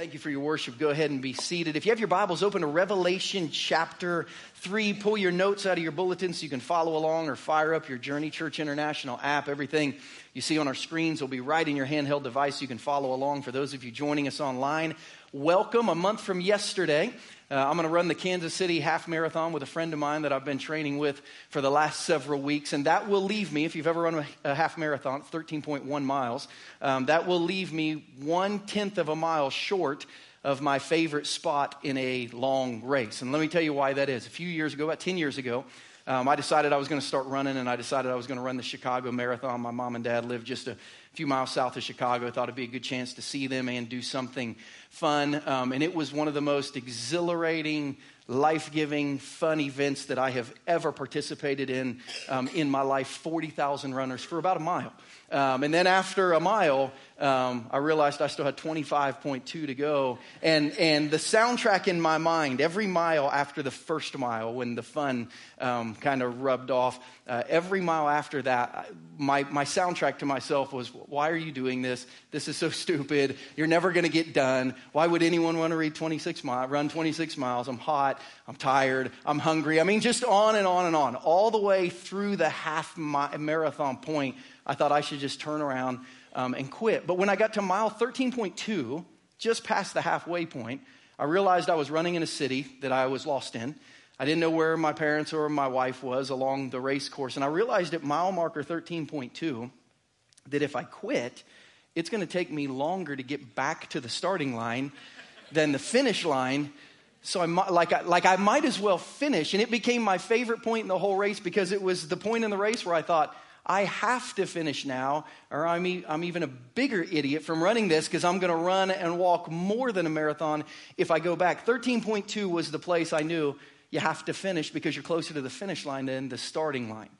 Thank you for your worship. Go ahead and be seated. If you have your Bibles open to Revelation chapter 3, pull your notes out of your bulletin so you can follow along or fire up your Journey Church International app. Everything you see on our screens will be right in your handheld device. You can follow along. For those of you joining us online, welcome. A month from yesterday, uh, I'm going to run the Kansas City half marathon with a friend of mine that I've been training with for the last several weeks. And that will leave me, if you've ever run a, half marathon, 13.1 miles, um, that will leave me one tenth of a mile short of my favorite spot in a long race. And let me tell you why that is. A few years ago, about 10 years ago, um, I decided I was going to start running, and I decided I was going to run the Chicago Marathon. My mom and dad lived just a few miles south of Chicago. I thought it'd be a good chance to see them and do something fun. Um, and it was one of the most exhilarating, life giving, fun events that I have ever participated in um, in my life 40,000 runners for about a mile. Um, and then after a mile, um, I realized I still had 25.2 to go. And, and the soundtrack in my mind, every mile after the first mile, when the fun um, kind of rubbed off, uh, every mile after that, my, my soundtrack to myself was, Why are you doing this? This is so stupid. You're never going to get done. Why would anyone want to read 26 mile, run 26 miles? I'm hot. I'm tired. I'm hungry. I mean, just on and on and on. All the way through the half marathon point, I thought I should just turn around um, and quit. But when I got to mile 13.2, just past the halfway point, I realized I was running in a city that I was lost in. I didn't know where my parents or my wife was along the race course. And I realized at mile marker 13.2 that if I quit, it's going to take me longer to get back to the starting line than the finish line. So I like I, like I might as well finish, and it became my favorite point in the whole race because it was the point in the race where I thought I have to finish now, or I'm, e- I'm even a bigger idiot from running this because I'm going to run and walk more than a marathon if I go back. 13.2 was the place I knew you have to finish because you're closer to the finish line than the starting line.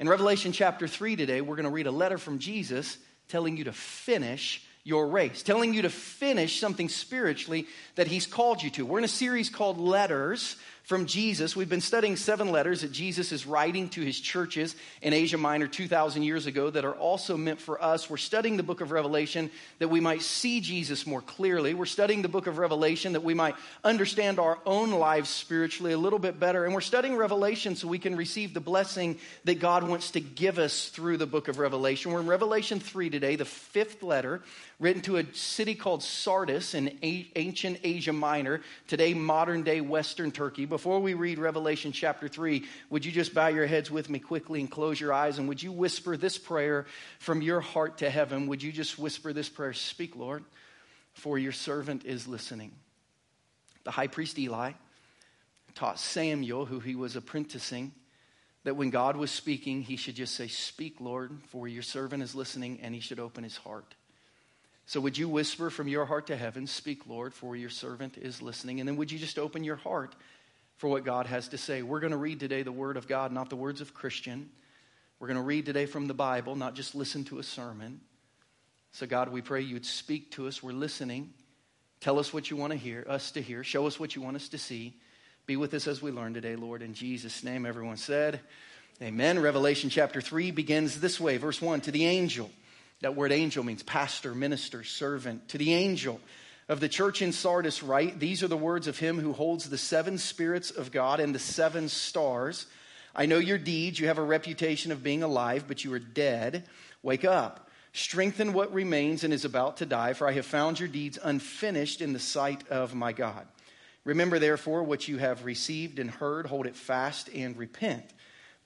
In Revelation chapter 3 today, we're going to read a letter from Jesus telling you to finish your race, telling you to finish something spiritually that he's called you to. We're in a series called Letters from Jesus. We've been studying seven letters that Jesus is writing to his churches in Asia Minor 2,000 years ago that are also meant for us. We're studying the book of Revelation that we might see Jesus more clearly. We're studying the book of Revelation that we might understand our own lives spiritually a little bit better. And we're studying Revelation so we can receive the blessing that God wants to give us through the book of Revelation. We're in Revelation 3 today, the fifth letter written to a city called Sardis in ancient Asia Minor, today modern day Western Turkey. Before we read Revelation chapter 3, would you just bow your heads with me quickly and close your eyes? And would you whisper this prayer from your heart to heaven? Would you just whisper this prayer? Speak, Lord, for your servant is listening. The high priest Eli taught Samuel, who he was apprenticing, that when God was speaking, he should just say, Speak, Lord, for your servant is listening, and he should open his heart. So, would you whisper from your heart to heaven, Speak, Lord, for your servant is listening? And then would you just open your heart for what God has to say? We're going to read today the Word of God, not the words of Christian. We're going to read today from the Bible, not just listen to a sermon. So, God, we pray you'd speak to us. We're listening. Tell us what you want to hear, us to hear. Show us what you want us to see. Be with us as we learn today, Lord. In Jesus' name, everyone said, Amen. Revelation chapter 3 begins this way. Verse 1 To the angel, that word angel means pastor, minister, servant. To the angel of the church in Sardis, write These are the words of him who holds the seven spirits of God and the seven stars. I know your deeds. You have a reputation of being alive, but you are dead. Wake up. Strengthen what remains and is about to die, for I have found your deeds unfinished in the sight of my God. Remember, therefore, what you have received and heard, hold it fast and repent.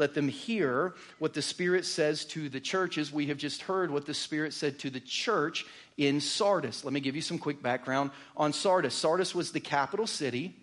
let them hear what the Spirit says to the churches. We have just heard what the Spirit said to the church in Sardis. Let me give you some quick background on Sardis. Sardis was the capital city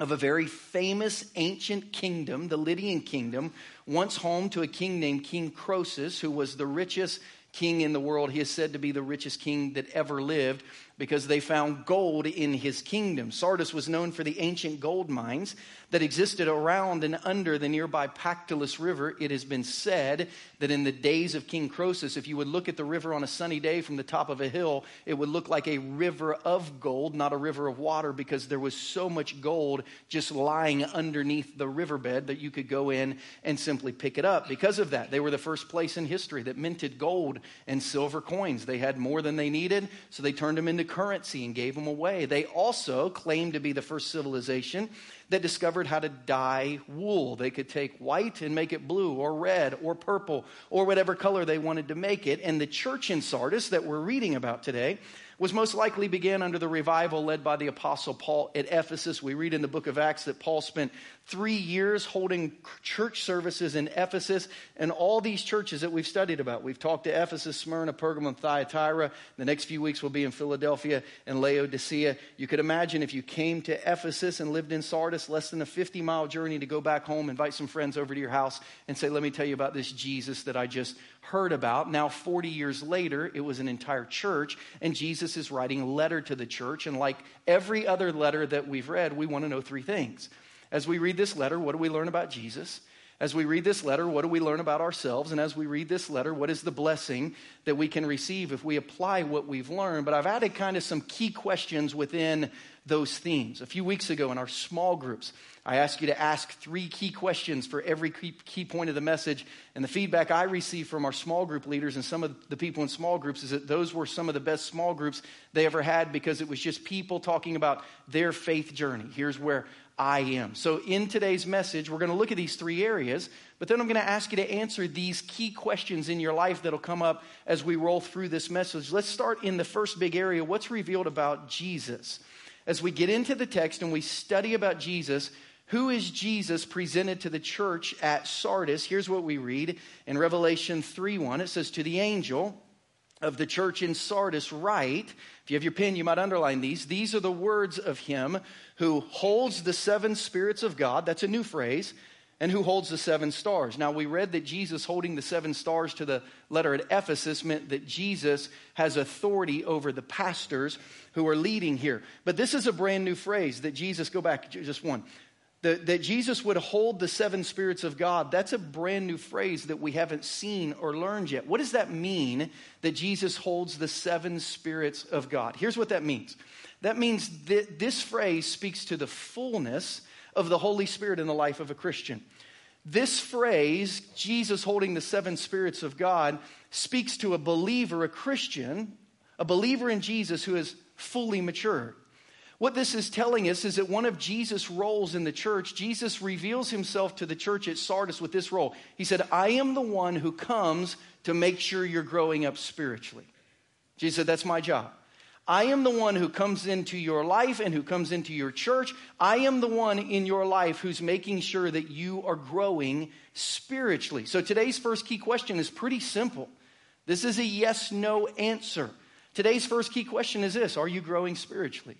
of a very famous ancient kingdom, the Lydian kingdom, once home to a king named King Croesus, who was the richest king in the world. He is said to be the richest king that ever lived. Because they found gold in his kingdom. Sardis was known for the ancient gold mines that existed around and under the nearby Pactolus River. It has been said that in the days of King Croesus, if you would look at the river on a sunny day from the top of a hill, it would look like a river of gold, not a river of water, because there was so much gold just lying underneath the riverbed that you could go in and simply pick it up. Because of that, they were the first place in history that minted gold and silver coins. They had more than they needed, so they turned them into currency and gave them away. They also claimed to be the first civilization that discovered how to dye wool. They could take white and make it blue or red or purple or whatever color they wanted to make it. And the church in Sardis that we're reading about today was most likely began under the revival led by the apostle Paul at Ephesus. We read in the book of Acts that Paul spent three years holding church services in Ephesus and all these churches that we've studied about. We've talked to Ephesus, Smyrna, Pergamum, Thyatira. The next few weeks will be in Philadelphia and Laodicea. You could imagine if you came to Ephesus and lived in Sardis, less than a 50 mile journey to go back home, invite some friends over to your house and say, Let me tell you about this Jesus that I just heard about. Now, 40 years later, it was an entire church, and Jesus is writing a letter to the church. And like every other letter that we've read, we want to know three things. As we read this letter, what do we learn about Jesus? As we read this letter, what do we learn about ourselves? And as we read this letter, what is the blessing that we can receive if we apply what we've learned? But I've added kind of some key questions within those themes. A few weeks ago in our small groups, I ask you to ask three key questions for every key, point of the message. And the feedback I received from our small group leaders and some of the people in small groups is that those were some of the best small groups they ever had because it was just people talking about their faith journey. Here's where I am. So, in today's message, we're going to look at these three areas, but then I'm going to ask you to answer these key questions in your life that'll come up as we roll through this message. Let's start in the first big area what's revealed about Jesus? As we get into the text and we study about Jesus, who is Jesus presented to the church at Sardis? Here's what we read in Revelation 3 1. It says, To the angel, of the church in Sardis write, if you have your pen, you might underline these. These are the words of him who holds the seven spirits of God. That's a new phrase. And who holds the seven stars. Now, we read that Jesus holding the seven stars to the letter at Ephesus meant that Jesus has authority over the pastors who are leading here. But this is a brand new phrase that Jesus, go back just one that, Jesus would hold the seven spirits of God, that's a brand new phrase that we haven't seen or learned yet. What does that mean that Jesus holds the seven spirits of God? Here's what that means that means that this phrase speaks to the fullness of the Holy Spirit in the life of a Christian. This phrase, Jesus holding the seven spirits of God, speaks to a believer, a Christian, a believer in Jesus who is fully matured. What this is telling us is that one of Jesus' roles in the church, Jesus reveals himself to the church at Sardis with this role. He said, I am the one who comes to make sure you're growing up spiritually. Jesus said, That's my job. I am the one who comes into your life and who comes into your church. I am the one in your life who's making sure that you are growing spiritually. So today's first key question is pretty simple. This is a yes no answer. Today's first key question is this Are you growing spiritually?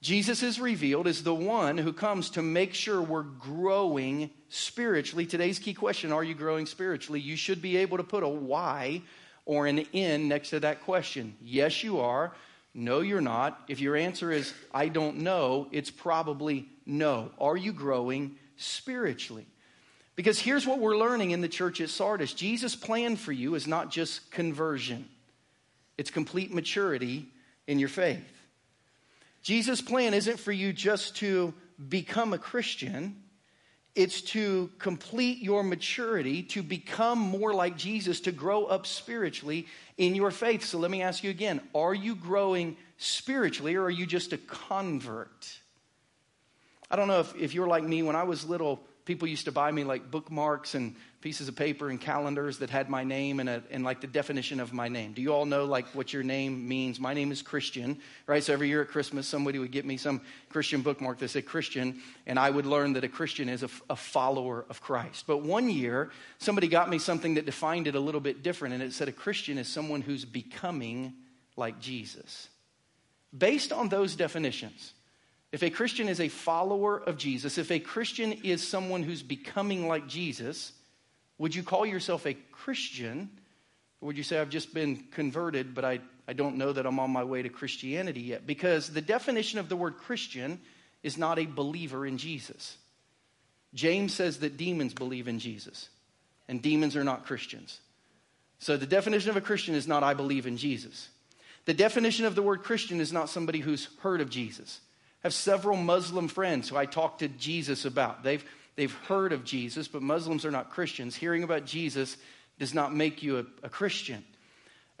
Jesus is revealed as the one who comes to make sure we're growing spiritually. Today's key question Are you growing spiritually? You should be able to put a Y or an N next to that question. Yes, you are. No, you're not. If your answer is, I don't know, it's probably no. Are you growing spiritually? Because here's what we're learning in the church at Sardis Jesus' plan for you is not just conversion, it's complete maturity in your faith. Jesus' plan isn't for you just to become a Christian, it's to complete your maturity, to become more like Jesus, to grow up spiritually in your faith. So let me ask you again are you growing spiritually or are you just a convert? I don't know if, if you're like me. When I was little, people used to buy me like bookmarks and pieces of paper and calendars that had my name and, a, and like the definition of my name. Do you all know like what your name means? My name is Christian, right? So every year at Christmas, somebody would get me some Christian bookmark that said Christian, and I would learn that a Christian is a, a follower of Christ. But one year, somebody got me something that defined it a little bit different, and it said a Christian is someone who's becoming like Jesus. Based on those definitions, if a Christian is a follower of Jesus, if a Christian is someone who's becoming like Jesus, would you call yourself a Christian? Or would you say, I've just been converted, but I, I don't know that I'm on my way to Christianity yet. Because the definition of the word Christian is not a believer in Jesus. James says that demons believe in Jesus, and demons are not Christians. So the definition of a Christian is not I believe in Jesus. The definition of the word Christian is not somebody who's heard of Jesus. I have several Muslim friends who I talk to Jesus about. They've, they've heard of Jesus, but Muslims are not Christians. Hearing about Jesus does not make you a, a Christian.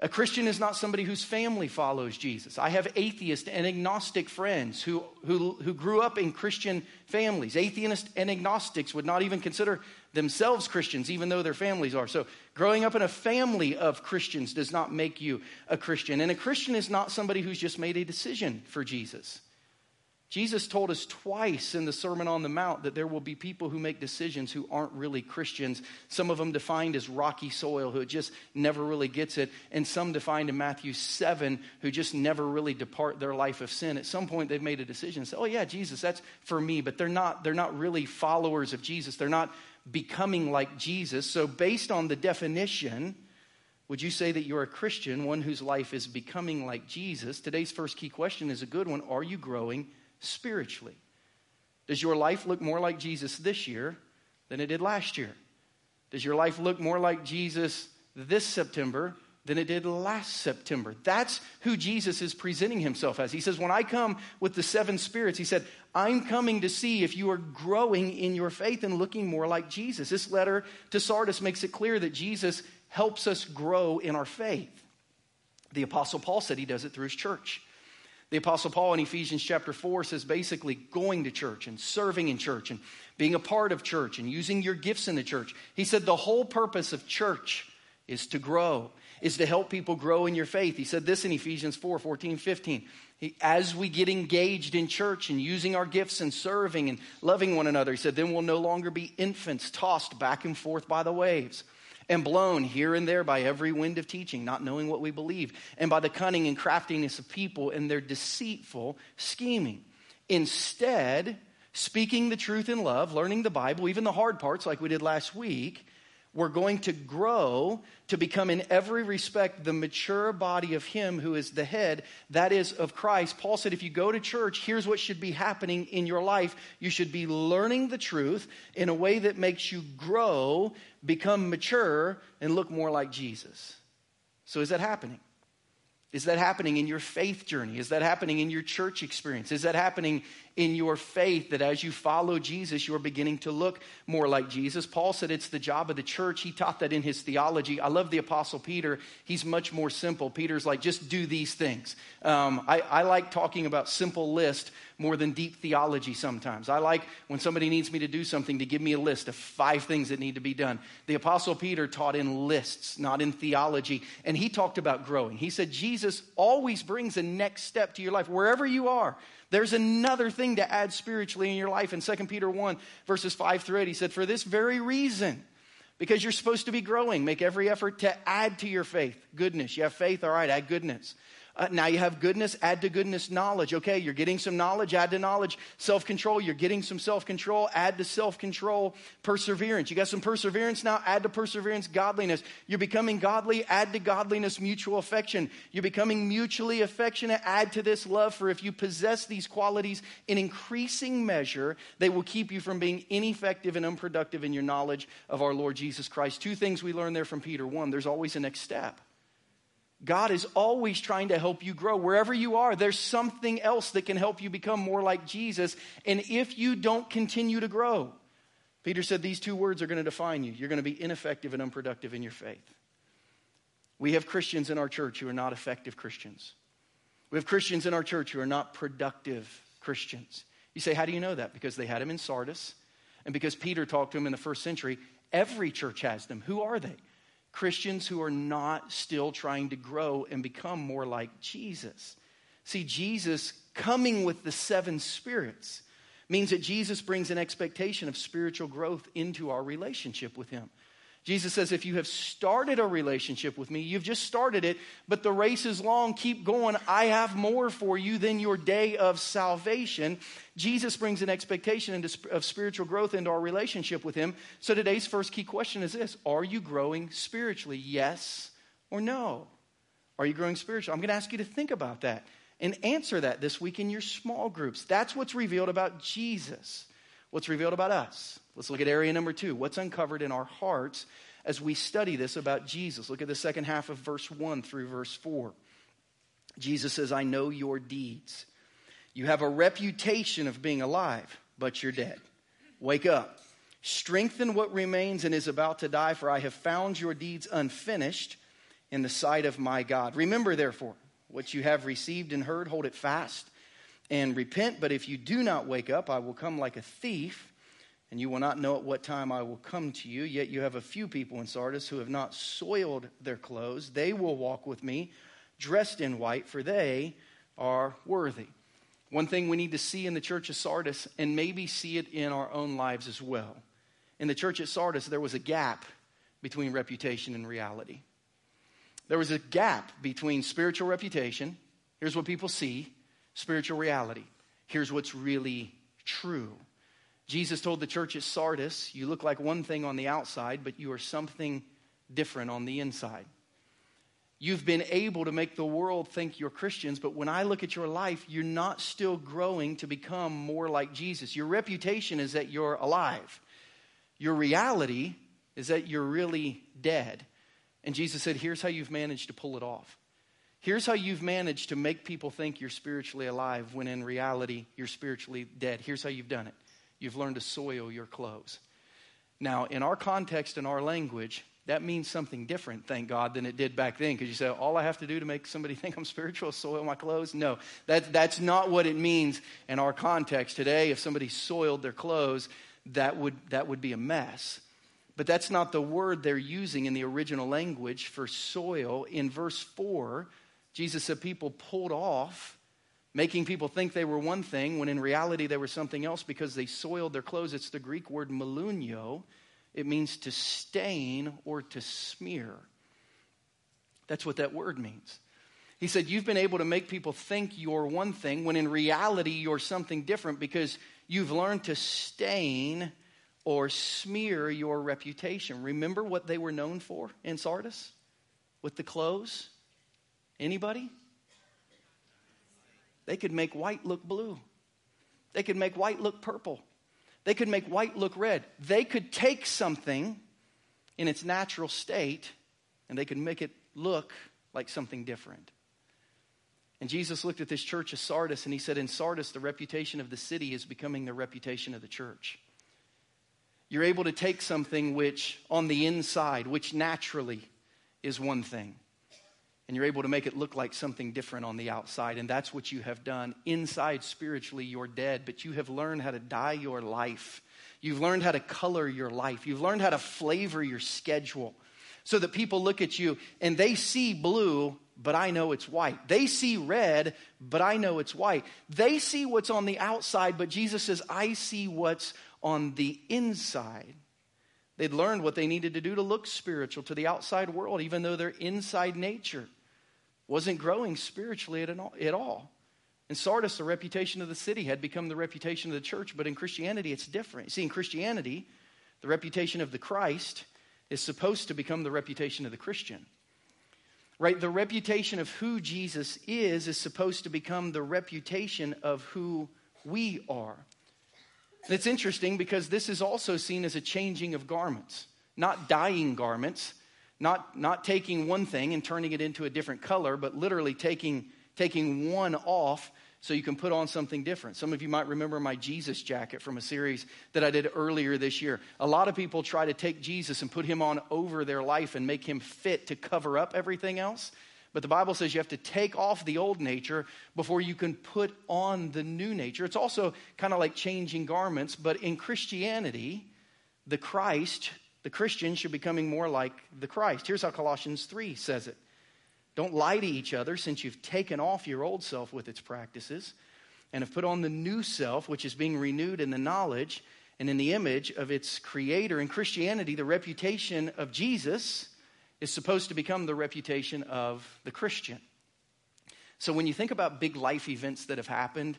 A Christian is not somebody whose family follows Jesus. I have atheist and agnostic friends who, who, who grew up in Christian families. Atheists and agnostics would not even consider themselves Christians, even though their families are. So, growing up in a family of Christians does not make you a Christian. And a Christian is not somebody who's just made a decision for Jesus. Jesus told us twice in the Sermon on the Mount that there will be people who make decisions who aren't really Christians. Some of them defined as rocky soil, who just never really gets it, and some defined in Matthew 7 who just never really depart their life of sin. At some point, they've made a decision and say, Oh, yeah, Jesus, that's for me, but they're not, they're not really followers of Jesus. They're not becoming like Jesus. So, based on the definition, would you say that you're a Christian, one whose life is becoming like Jesus? Today's first key question is a good one Are you growing? Spiritually? Does your life look more like Jesus this year than it did last year? Does your life look more like Jesus this September than it did last September? That's who Jesus is presenting himself as. He says, When I come with the seven spirits, he said, I'm coming to see if you are growing in your faith and looking more like Jesus. This letter to Sardis makes it clear that Jesus helps us grow in our faith. The Apostle Paul said he does it through his church. The Apostle Paul in Ephesians chapter 4 says basically going to church and serving in church and being a part of church and using your gifts in the church. He said the whole purpose of church is to grow, is to help people grow in your faith. He said this in Ephesians 4 14, 15. He, as we get engaged in church and using our gifts and serving and loving one another, he said, then we'll no longer be infants tossed back and forth by the waves and blown here and there by every wind of teaching, not knowing what we believe, and by the cunning and craftiness of people and their deceitful scheming. Instead, speaking the truth in love, learning the Bible, even the hard parts like we did last week, we're going to grow to become, in every respect, the mature body of Him who is the head, that is, of Christ. Paul said, if you go to church, here's what should be happening in your life. You should be learning the truth in a way that makes you grow, become mature, and look more like Jesus. So, is that happening? Is that happening in your faith journey? Is that happening in your church experience? Is that happening in your faith that as you follow Jesus, you're beginning to look more like Jesus. Paul said it's the job of the church. He taught that in his theology. I love the Apostle Peter. He's much more simple. Peter's like, just do these things. Um, I, I like talking about simple list more than deep theology sometimes. I like when somebody needs me to do something to give me a list of five things that need to be done. The Apostle Peter taught in lists, not in theology. And he talked about growing. He said, Jesus always brings a next step to your life, wherever you are. There's another thing to add spiritually in your life. In 2 Peter 1, verses 5 through 8, he said, For this very reason, because you're supposed to be growing, make every effort to add to your faith goodness. You have faith, all right, add goodness. Uh, now you have goodness, add to goodness knowledge. Okay, you're getting some knowledge, add to knowledge. Self control, you're getting some self control, add to self control. Perseverance, you got some perseverance now, add to perseverance godliness. You're becoming godly, add to godliness mutual affection. You're becoming mutually affectionate, add to this love. For if you possess these qualities in increasing measure, they will keep you from being ineffective and unproductive in your knowledge of our Lord Jesus Christ. Two things we learn there from Peter. One, there's always a next step. God is always trying to help you grow. Wherever you are, there's something else that can help you become more like Jesus. And if you don't continue to grow, Peter said these two words are going to define you. You're going to be ineffective and unproductive in your faith. We have Christians in our church who are not effective Christians. We have Christians in our church who are not productive Christians. You say, how do you know that? Because they had him in Sardis, and because Peter talked to him in the first century. Every church has them. Who are they? Christians who are not still trying to grow and become more like Jesus. See, Jesus coming with the seven spirits means that Jesus brings an expectation of spiritual growth into our relationship with Him. Jesus says, if you have started a relationship with me, you've just started it, but the race is long, keep going. I have more for you than your day of salvation. Jesus brings an expectation of spiritual growth into our relationship with Him. So today's first key question is this Are you growing spiritually? Yes or no? Are you growing spiritually? I'm going to ask you to think about that and answer that this week in your small groups. That's what's revealed about Jesus. What's revealed about us? Let's look at area number two. What's uncovered in our hearts as we study this about Jesus? Look at the second half of verse 1 through verse 4. Jesus says, I know your deeds. You have a reputation of being alive, but you're dead. Wake up. Strengthen what remains and is about to die, for I have found your deeds unfinished in the sight of my God. Remember, therefore, what you have received and heard, hold it fast and repent. But if you do not wake up, I will come like a thief, and you will not know at what time I will come to you. Yet you have a few people in Sardis who have not soiled their clothes. They will walk with me, dressed in white, for they are worthy. One thing we need to see in the church of Sardis, and maybe see it in our own lives as well. In the church at Sardis, there was a gap between reputation and reality. There was a gap between spiritual reputation, here's what people see, spiritual reality. Here's what's really true. Jesus told the church at Sardis, You look like one thing on the outside, but you are something different on the inside. You've been able to make the world think you're Christians, but when I look at your life, you're not still growing to become more like Jesus. Your reputation is that you're alive, your reality is that you're really dead. And Jesus said, Here's how you've managed to pull it off. Here's how you've managed to make people think you're spiritually alive when in reality you're spiritually dead. Here's how you've done it you've learned to soil your clothes. Now, in our context and our language, that means something different, thank God, than it did back then. Because you say, all I have to do to make somebody think I'm spiritual is soil my clothes. No, that, that's not what it means in our context today. If somebody soiled their clothes, that would, that would be a mess. But that's not the word they're using in the original language for soil. In verse 4, Jesus said people pulled off, making people think they were one thing when in reality they were something else because they soiled their clothes. It's the Greek word melunio, It means to stain or to smear. That's what that word means. He said, You've been able to make people think you're one thing when in reality you're something different because you've learned to stain or smear your reputation. Remember what they were known for in Sardis with the clothes? Anybody? They could make white look blue. They could make white look purple. They could make white look red. They could take something in its natural state and they could make it look like something different. And Jesus looked at this church of Sardis and he said, In Sardis, the reputation of the city is becoming the reputation of the church. You're able to take something which, on the inside, which naturally is one thing, and you're able to make it look like something different on the outside. And that's what you have done. Inside, spiritually, you're dead, but you have learned how to dye your life. You've learned how to color your life. You've learned how to flavor your schedule so that people look at you and they see blue, but I know it's white. They see red, but I know it's white. They see what's on the outside, but Jesus says, I see what's on the inside. They'd learned what they needed to do to look spiritual to the outside world, even though their inside nature wasn't growing spiritually at all. In Sardis, the reputation of the city had become the reputation of the church, but in Christianity, it's different. See, in Christianity, the reputation of the Christ is supposed to become the reputation of the Christian. Right? The reputation of who Jesus is is supposed to become the reputation of who we are. It's interesting because this is also seen as a changing of garments, not dyeing garments, not, not taking one thing and turning it into a different color, but literally taking, taking one off so you can put on something different. Some of you might remember my Jesus jacket from a series that I did earlier this year. A lot of people try to take Jesus and put him on over their life and make him fit to cover up everything else. But the Bible says you have to take off the old nature before you can put on the new nature. It's also kind of like changing garments, but in Christianity, the Christ, the Christian should be becoming more like the Christ. Here's how Colossians 3 says it Don't lie to each other since you've taken off your old self with its practices and have put on the new self, which is being renewed in the knowledge and in the image of its creator. In Christianity, the reputation of Jesus is supposed to become the reputation of the Christian. So when you think about big life events that have happened,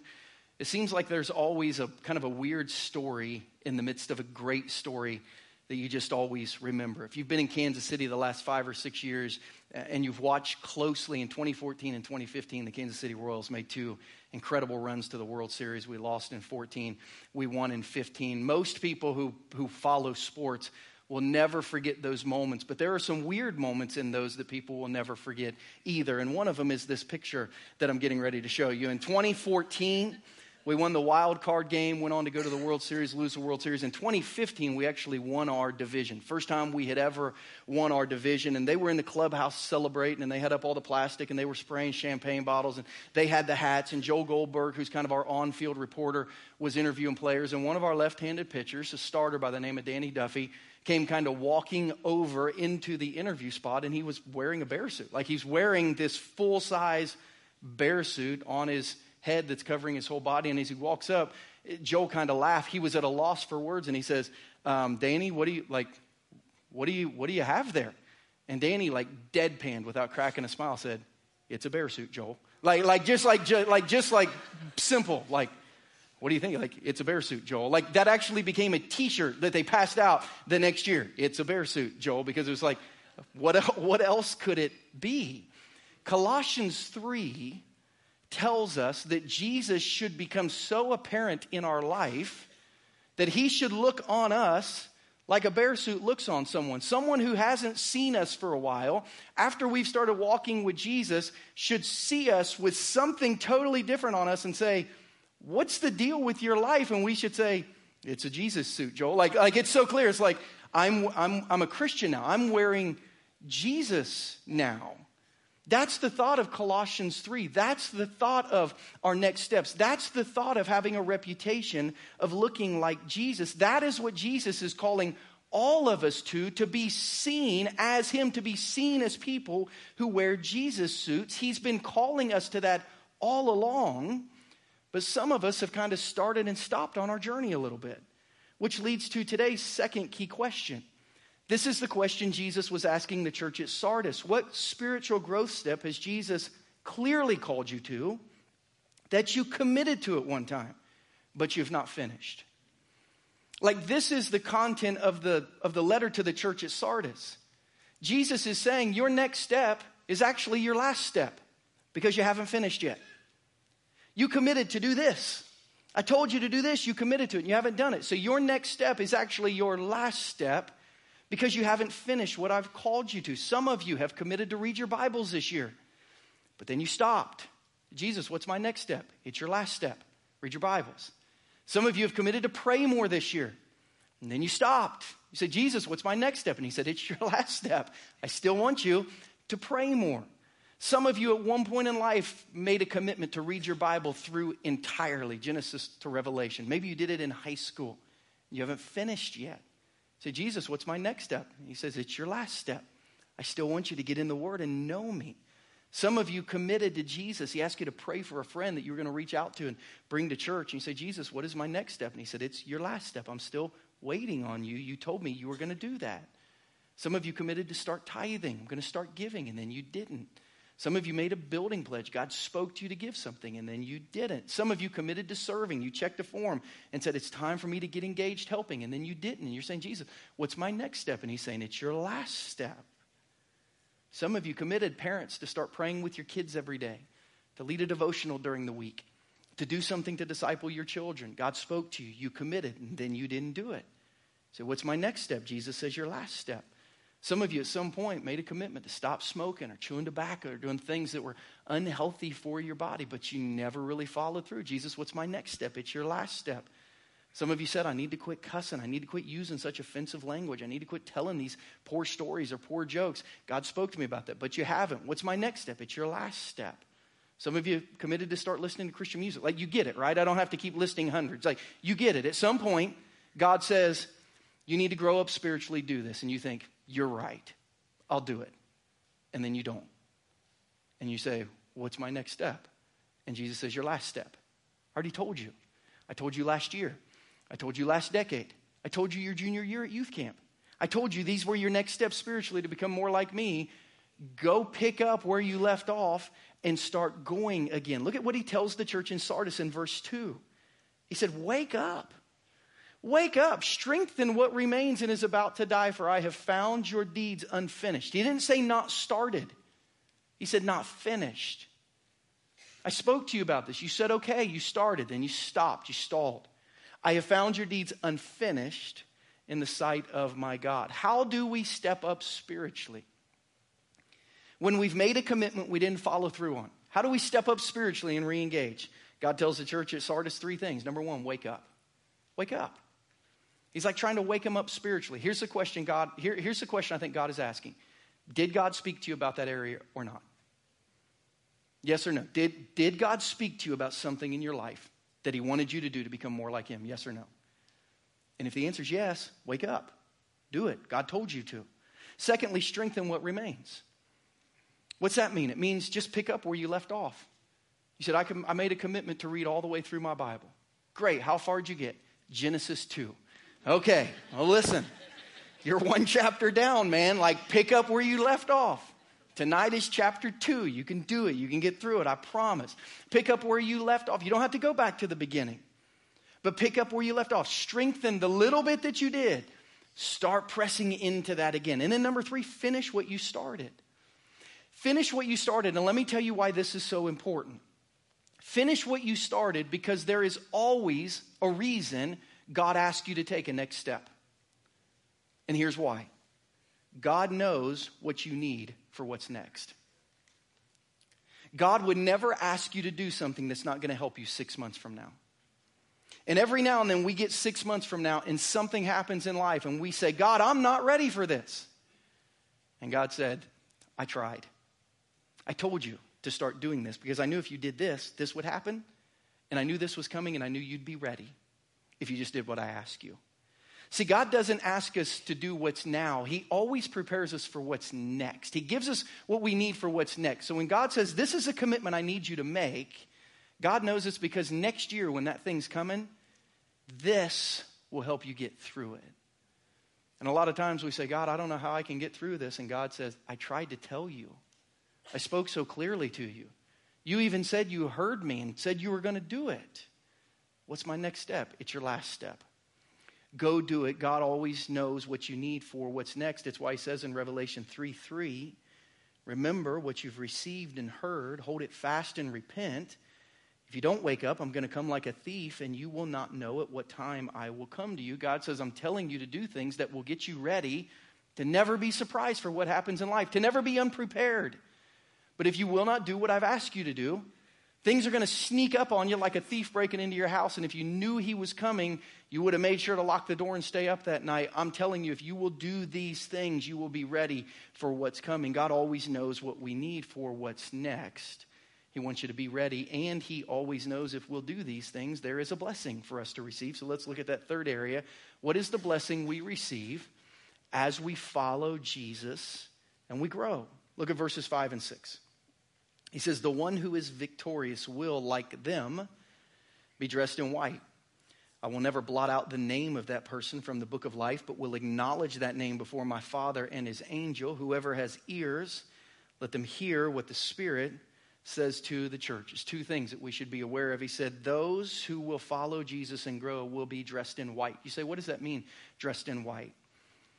it seems like there's always a kind of a weird story in the midst of a great story that you just always remember. If you've been in Kansas City the last five or six years uh, and you've watched closely in 2014 and 2015, the Kansas City Royals made two incredible runs to the World Series. We lost in 14, we won in 15. Most people who, who follow sports will never forget those moments, but there are some weird moments in those that people will never forget either. And one of them is this picture that I'm getting ready to show you. In 2014, we won the wild card game, went on to go to the World Series, lose the World Series. In 2015, we actually won our division. First time we had ever won our division. And they were in the clubhouse celebrating, and they had up all the plastic, and they were spraying champagne bottles, and they had the hats. And Joel Goldberg, who's kind of our on field reporter, was interviewing players. And one of our left handed pitchers, a starter by the name of Danny Duffy, came kind of walking over into the interview spot, and he was wearing a bear suit. Like he's wearing this full size bear suit on his head that's covering his whole body. And as he walks up, Joe kind of laughed. He was at a loss for words, and he says, um, "Danny, what do you like? What do you what do you have there?" And Danny, like deadpanned without cracking a smile, said, "It's a bear suit, Joel." Like like just like like just like simple like. What do you think? Like, it's a bear suit, Joel. Like, that actually became a t shirt that they passed out the next year. It's a bear suit, Joel, because it was like, what, what else could it be? Colossians 3 tells us that Jesus should become so apparent in our life that he should look on us like a bear suit looks on someone. Someone who hasn't seen us for a while, after we've started walking with Jesus, should see us with something totally different on us and say, What's the deal with your life? And we should say, It's a Jesus suit, Joel. Like, like it's so clear. It's like, I'm, I'm, I'm a Christian now. I'm wearing Jesus now. That's the thought of Colossians 3. That's the thought of our next steps. That's the thought of having a reputation of looking like Jesus. That is what Jesus is calling all of us to, to be seen as Him, to be seen as people who wear Jesus suits. He's been calling us to that all along, but some of us have kind of started and stopped on our journey a little bit, which leads to today's second key question this is the question Jesus was asking the church at Sardis. What spiritual growth step has Jesus clearly called you to that you committed to at one time, but you've not finished? Like, this is the content of the, of the letter to the church at Sardis. Jesus is saying your next step is actually your last step because you haven't finished yet. You committed to do this. I told you to do this, you committed to it, and you haven't done it. So your next step is actually your last step because you haven't finished what I've called you to. Some of you have committed to read your Bibles this year, but then you stopped. Jesus, what's my next step? It's your last step. Read your Bibles. Some of you have committed to pray more this year, and then you stopped. You said, Jesus, what's my next step? And he said, It's your last step. I still want you to pray more. Some of you at one point in life made a commitment to read your Bible through entirely, Genesis to Revelation. Maybe you did it in high school. You haven't finished yet say, Jesus, what's my next step? He says, It's your last step. I still want you to get in the Word and know me. Some of you committed to Jesus. He asked you to pray for a friend that you were going to reach out to and bring to church. And you say, Jesus, what is my next step? And he said, It's your last step. I'm still waiting on you. You told me you were going to do that. Some of you committed to start tithing. I'm going to start giving, and then you didn't. Some of you made a building pledge. God spoke to you to give something, and then you didn't. Some of you committed to serving. You checked a form and said, It's time for me to get engaged helping, and then you didn't. And you're saying, Jesus, what's my next step? And He's saying, It's your last step. Some of you committed, parents, to start praying with your kids every day, to lead a devotional during the week, to do something to disciple your children. God spoke to you. You committed, and then you didn't do it. So, what's my next step? Jesus says, Your last step. Some of you at some point made a commitment to stop smoking or chewing tobacco or doing things that were unhealthy for your body, but you never really followed through. Jesus, what's my next step? It's your last step. Some of you said, I need to quit cussing. I need to quit using such offensive language. I need to quit telling these poor stories or poor jokes. God spoke to me about that, but you haven't. What's my next step? It's your last step. Some of you committed to start listening to Christian music. Like, you get it, right? I don't have to keep listing hundreds. Like, you get it. At some point, God says, You need to grow up spiritually, do this. And you think, you're right. I'll do it. And then you don't. And you say, What's my next step? And Jesus says, Your last step. I already told you. I told you last year. I told you last decade. I told you your junior year at youth camp. I told you these were your next steps spiritually to become more like me. Go pick up where you left off and start going again. Look at what he tells the church in Sardis in verse 2. He said, Wake up. Wake up, strengthen what remains and is about to die, for I have found your deeds unfinished. He didn't say not started, he said not finished. I spoke to you about this. You said, okay, you started, then you stopped, you stalled. I have found your deeds unfinished in the sight of my God. How do we step up spiritually? When we've made a commitment we didn't follow through on. How do we step up spiritually and re engage? God tells the church at Sardis three things. Number one, wake up. Wake up. He's like trying to wake him up spiritually. Here's the question God, here, here's the question I think God is asking. Did God speak to you about that area or not? Yes or no? Did, did God speak to you about something in your life that He wanted you to do to become more like Him? Yes or no? And if the answer is yes, wake up. Do it. God told you to. Secondly, strengthen what remains. What's that mean? It means just pick up where you left off. You said, I, com- I made a commitment to read all the way through my Bible. Great. How far did you get? Genesis 2. Okay, well, listen. You're one chapter down, man. Like, pick up where you left off. Tonight is chapter two. You can do it. You can get through it. I promise. Pick up where you left off. You don't have to go back to the beginning, but pick up where you left off. Strengthen the little bit that you did. Start pressing into that again. And then, number three, finish what you started. Finish what you started. And let me tell you why this is so important. Finish what you started because there is always a reason God asks you to take a next step. And here's why God knows what you need for what's next. God would never ask you to do something that's not going to help you six months from now. And every now and then we get six months from now and something happens in life and we say, God, I'm not ready for this. And God said, I tried. I told you to start doing this because I knew if you did this, this would happen. And I knew this was coming and I knew you'd be ready if you just did what I ask you. See, God doesn't ask us to do what's now. He always prepares us for what's next. He gives us what we need for what's next. So when God says, This is a commitment I need you to make, God knows it's because next year, when that thing's coming, this will help you get through it. And a lot of times we say, God, I don't know how I can get through this. And God says, I tried to tell you. I spoke so clearly to you. You even said you heard me and said you were going to do it. What's my next step? It's your last step. Go do it. God always knows what you need for what's next. It's why he says in Revelation 3 3, remember what you've received and heard, hold it fast and repent. If you don't wake up, I'm going to come like a thief, and you will not know at what time I will come to you. God says, I'm telling you to do things that will get you ready to never be surprised for what happens in life, to never be unprepared. But if you will not do what I've asked you to do, Things are going to sneak up on you like a thief breaking into your house. And if you knew he was coming, you would have made sure to lock the door and stay up that night. I'm telling you, if you will do these things, you will be ready for what's coming. God always knows what we need for what's next. He wants you to be ready, and He always knows if we'll do these things, there is a blessing for us to receive. So let's look at that third area. What is the blessing we receive as we follow Jesus and we grow? Look at verses 5 and 6. He says, The one who is victorious will, like them, be dressed in white. I will never blot out the name of that person from the book of life, but will acknowledge that name before my Father and his angel. Whoever has ears, let them hear what the Spirit says to the church. It's Two things that we should be aware of. He said, Those who will follow Jesus and grow will be dressed in white. You say, What does that mean, dressed in white?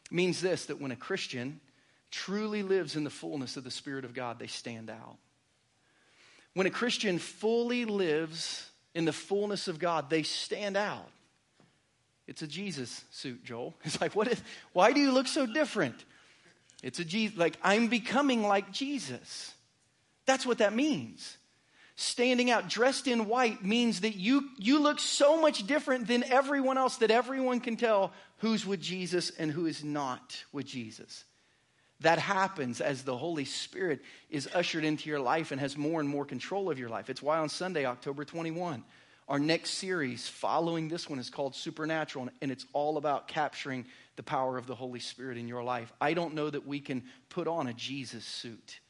It means this that when a Christian truly lives in the fullness of the Spirit of God, they stand out. When a Christian fully lives in the fullness of God, they stand out. It's a Jesus suit, Joel. It's like, what is, why do you look so different? It's a Jesus, like, I'm becoming like Jesus. That's what that means. Standing out, dressed in white, means that you, you look so much different than everyone else that everyone can tell who's with Jesus and who is not with Jesus. That happens as the Holy Spirit is ushered into your life and has more and more control of your life. It's why on Sunday, October 21, our next series following this one is called Supernatural, and it's all about capturing the power of the Holy Spirit in your life. I don't know that we can put on a Jesus suit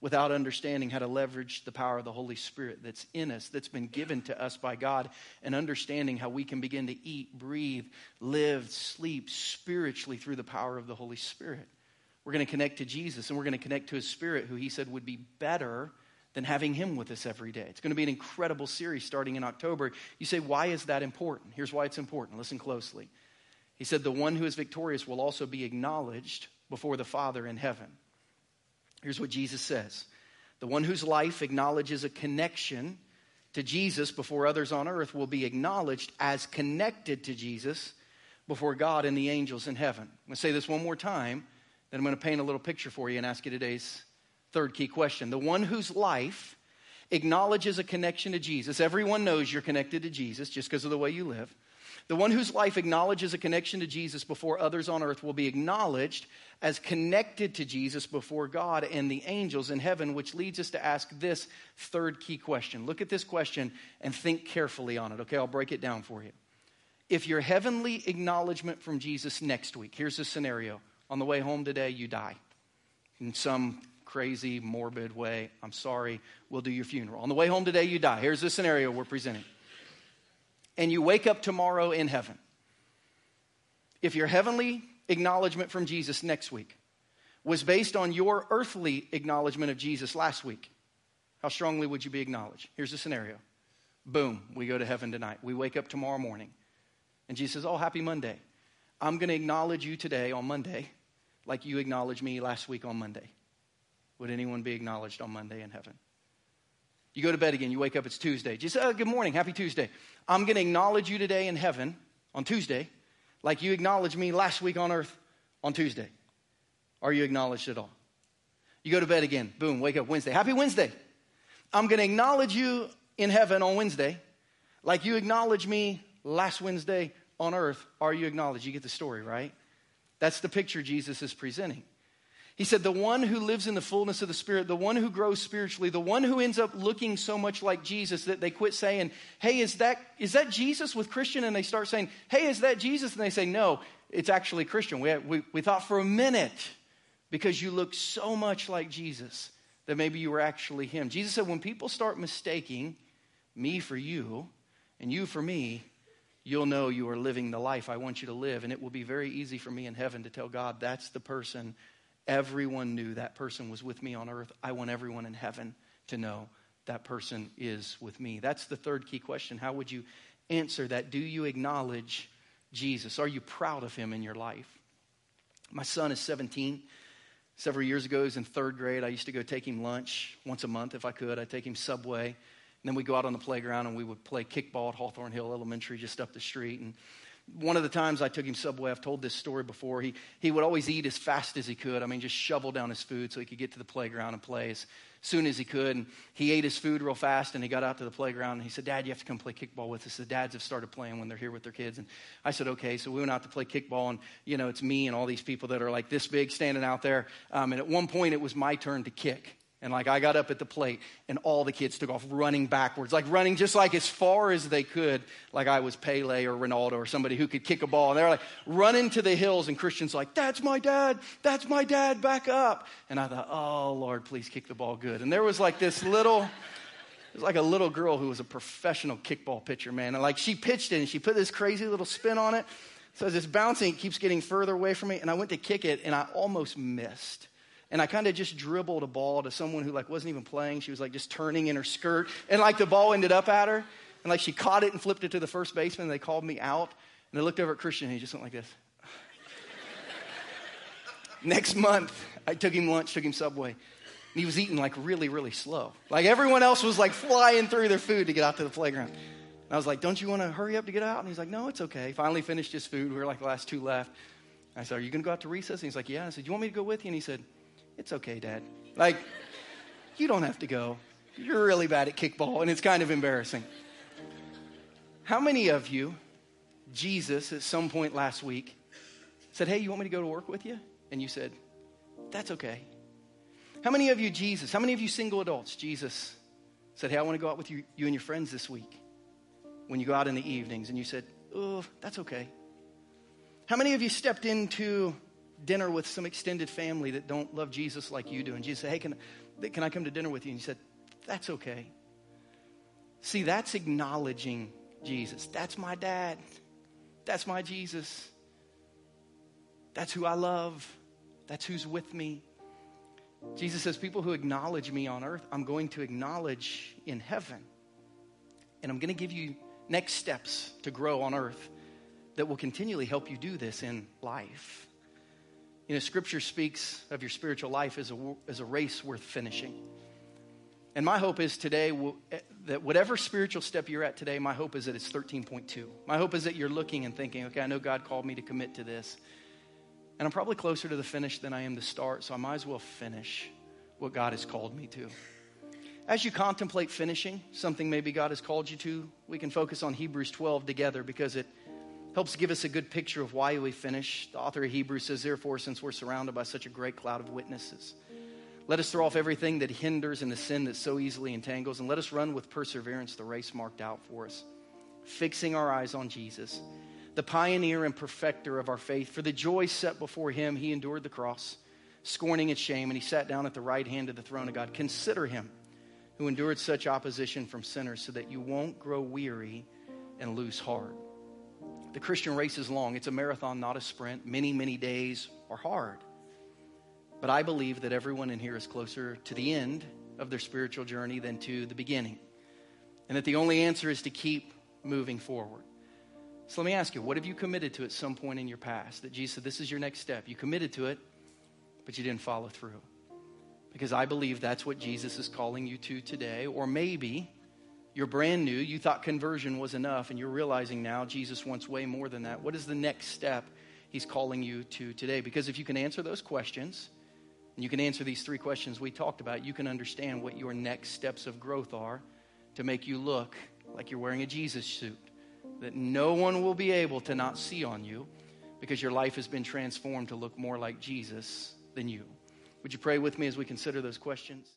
without understanding how to leverage the power of the Holy Spirit that's in us, that's been given to us by God, and understanding how we can begin to eat, breathe, live, sleep spiritually through the power of the Holy Spirit. We're going to connect to Jesus and we're going to connect to his spirit, who he said would be better than having Him with us every day. It's going to be an incredible series starting in October. You say, why is that important? Here's why it's important. Listen closely. He said, The one who is victorious will also be acknowledged before the Father in heaven. Here's what Jesus says The one whose life acknowledges a connection to Jesus before others on earth will be acknowledged as connected to Jesus before God and the angels in heaven. I'm going to say this one more time, then I'm going to paint a little picture for you and ask you today's third key question. The one whose life acknowledges a connection to Jesus, everyone knows you're connected to Jesus just because of the way you live. The one whose life acknowledges a connection to Jesus before others on earth will be acknowledged as connected to Jesus before God and the angels in heaven, which leads us to ask this third key question. Look at this question and think carefully on it, okay? I'll break it down for you. If your heavenly acknowledgement from Jesus next week, here's a scenario. On the way home today, you die in some crazy, morbid way. I'm sorry, we'll do your funeral. On the way home today, you die. Here's the scenario we're presenting and you wake up tomorrow in heaven, if your heavenly acknowledgement from Jesus next week was based on your earthly acknowledgement of Jesus last week, how strongly would you be acknowledged? Here's the scenario. Boom, we go to heaven tonight. We wake up tomorrow morning. And Jesus says, Oh, happy Monday. I'm going to acknowledge you today on Monday like you acknowledged me last week on Monday. Would anyone be acknowledged on Monday in heaven? You go to bed again, you wake up, it's Tuesday. Just, oh, uh, good morning, happy Tuesday. I'm going to acknowledge you today in heaven on Tuesday, like you acknowledged me last week on earth on Tuesday. Are you acknowledged at all? You go to bed again, boom, wake up Wednesday. Happy Wednesday. I'm going to acknowledge you in heaven on Wednesday, like you acknowledged me last Wednesday on earth. Are you acknowledged? You get the story, right? That's the picture Jesus is presenting. He said, The one who lives in the fullness of the Spirit, the one who grows spiritually, the one who ends up looking so much like Jesus that they quit saying, Hey, is that, is that Jesus with Christian? And they start saying, Hey, is that Jesus? And they say, No, it's actually Christian. We, we, we thought for a minute, because you look so much like Jesus, that maybe you were actually him. Jesus said, When people start mistaking me for you and you for me, you'll know you are living the life I want you to live. And it will be very easy for me in heaven to tell God, That's the person Everyone knew that person was with me on earth. I want everyone in heaven to know that person is with me. That's the third key question. How would you answer that? Do you acknowledge Jesus? Are you proud of him in your life? My son is 17. Several years ago, he was in third grade. I used to go take him lunch once a month if I could. I'd take him Subway. And then we'd go out on the playground and we would play kickball at Hawthorn Hill Elementary just up the street. And one of the times I took him Subway, I've told this story before, he, he would always eat as fast as he could. I mean, just shovel down his food so he could get to the playground and play as soon as he could. And he ate his food real fast and he got out to the playground and he said, Dad, you have to come play kickball with us. The dads have started playing when they're here with their kids. And I said, okay. So we went out to play kickball and, you know, it's me and all these people that are like this big standing out there. Um, and at one point it was my turn to kick. And like I got up at the plate and all the kids took off running backwards, like running just like as far as they could, like I was Pele or Ronaldo or somebody who could kick a ball. And they're like running to the hills and Christian's like, that's my dad, that's my dad, back up. And I thought, oh Lord, please kick the ball good. And there was like this little, it was like a little girl who was a professional kickball pitcher, man. And like she pitched it and she put this crazy little spin on it. So as it's bouncing, it keeps getting further away from me. And I went to kick it and I almost missed and I kind of just dribbled a ball to someone who like wasn't even playing. She was like just turning in her skirt, and like the ball ended up at her, and like she caught it and flipped it to the first baseman. They called me out, and I looked over at Christian, and he just went like this. Next month, I took him lunch, took him Subway. And he was eating like really, really slow. Like everyone else was like flying through their food to get out to the playground. And I was like, Don't you want to hurry up to get out? And he's like, No, it's okay. Finally finished his food. We were like the last two left. I said, Are you going to go out to recess? And he's like, Yeah. I said, Do You want me to go with you? And he said, it's okay, Dad. Like, you don't have to go. You're really bad at kickball, and it's kind of embarrassing. How many of you, Jesus, at some point last week, said, Hey, you want me to go to work with you? And you said, That's okay. How many of you, Jesus, how many of you single adults, Jesus said, Hey, I want to go out with you, you and your friends this week when you go out in the evenings? And you said, Oh, that's okay. How many of you stepped into dinner with some extended family that don't love Jesus like you do. And Jesus said, Hey, can, can I come to dinner with you? And he said, That's okay. See, that's acknowledging Jesus. That's my dad. That's my Jesus. That's who I love. That's who's with me. Jesus says, People who acknowledge me on earth, I'm going to acknowledge in heaven. And I'm going to give you next steps to grow on earth that will continually help you do this in life. You know, Scripture speaks of your spiritual life as a, as a race worth finishing. And my hope is today eh, that whatever spiritual step you're at today, my hope is that it's 13.2. My hope is that you're looking and thinking, okay, I know God called me to commit to this. And I'm probably closer to the finish than I am the start, so I might as well finish what God has called me to. As you contemplate finishing something maybe God has called you to, we can focus on Hebrews 12 together because it helps give us a good picture of why we finish. The author of Hebrews says, Therefore, since we're surrounded by such a great cloud of witnesses, let us throw off everything that hinders and the sin that so easily entangles, and let us run with perseverance the race marked out for us, fixing our eyes on Jesus the pioneer and perfecter of our faith. For the joy set before him, he endured the cross, scorning its shame, and he sat down at the right hand of the throne of God. Consider him who endured such opposition from sinners so that you won't grow weary and lose heart. The Christian race is long, it's a marathon, not a sprint. Many, many days are hard. But I believe that everyone in here is closer to the end of their spiritual journey than to the beginning. And that the only answer is to keep moving forward. So let me ask you, what have you committed to at some point in your past that Jesus said, this is your next step? You committed to it, but you didn't follow through. Because I believe that's what Jesus is calling you to today. Or maybe you're brand new, you thought conversion was enough, and you're realizing now Jesus wants way more than that. What is the next step he's calling you to today? Because if you can answer those questions, and you can answer these three questions we talked about, you can understand what your next steps of growth are to make you look like you're wearing a Jesus suit that no one will be able to not see on you because your life has been transformed to look more like Jesus than you. Would you pray with me as we consider those questions?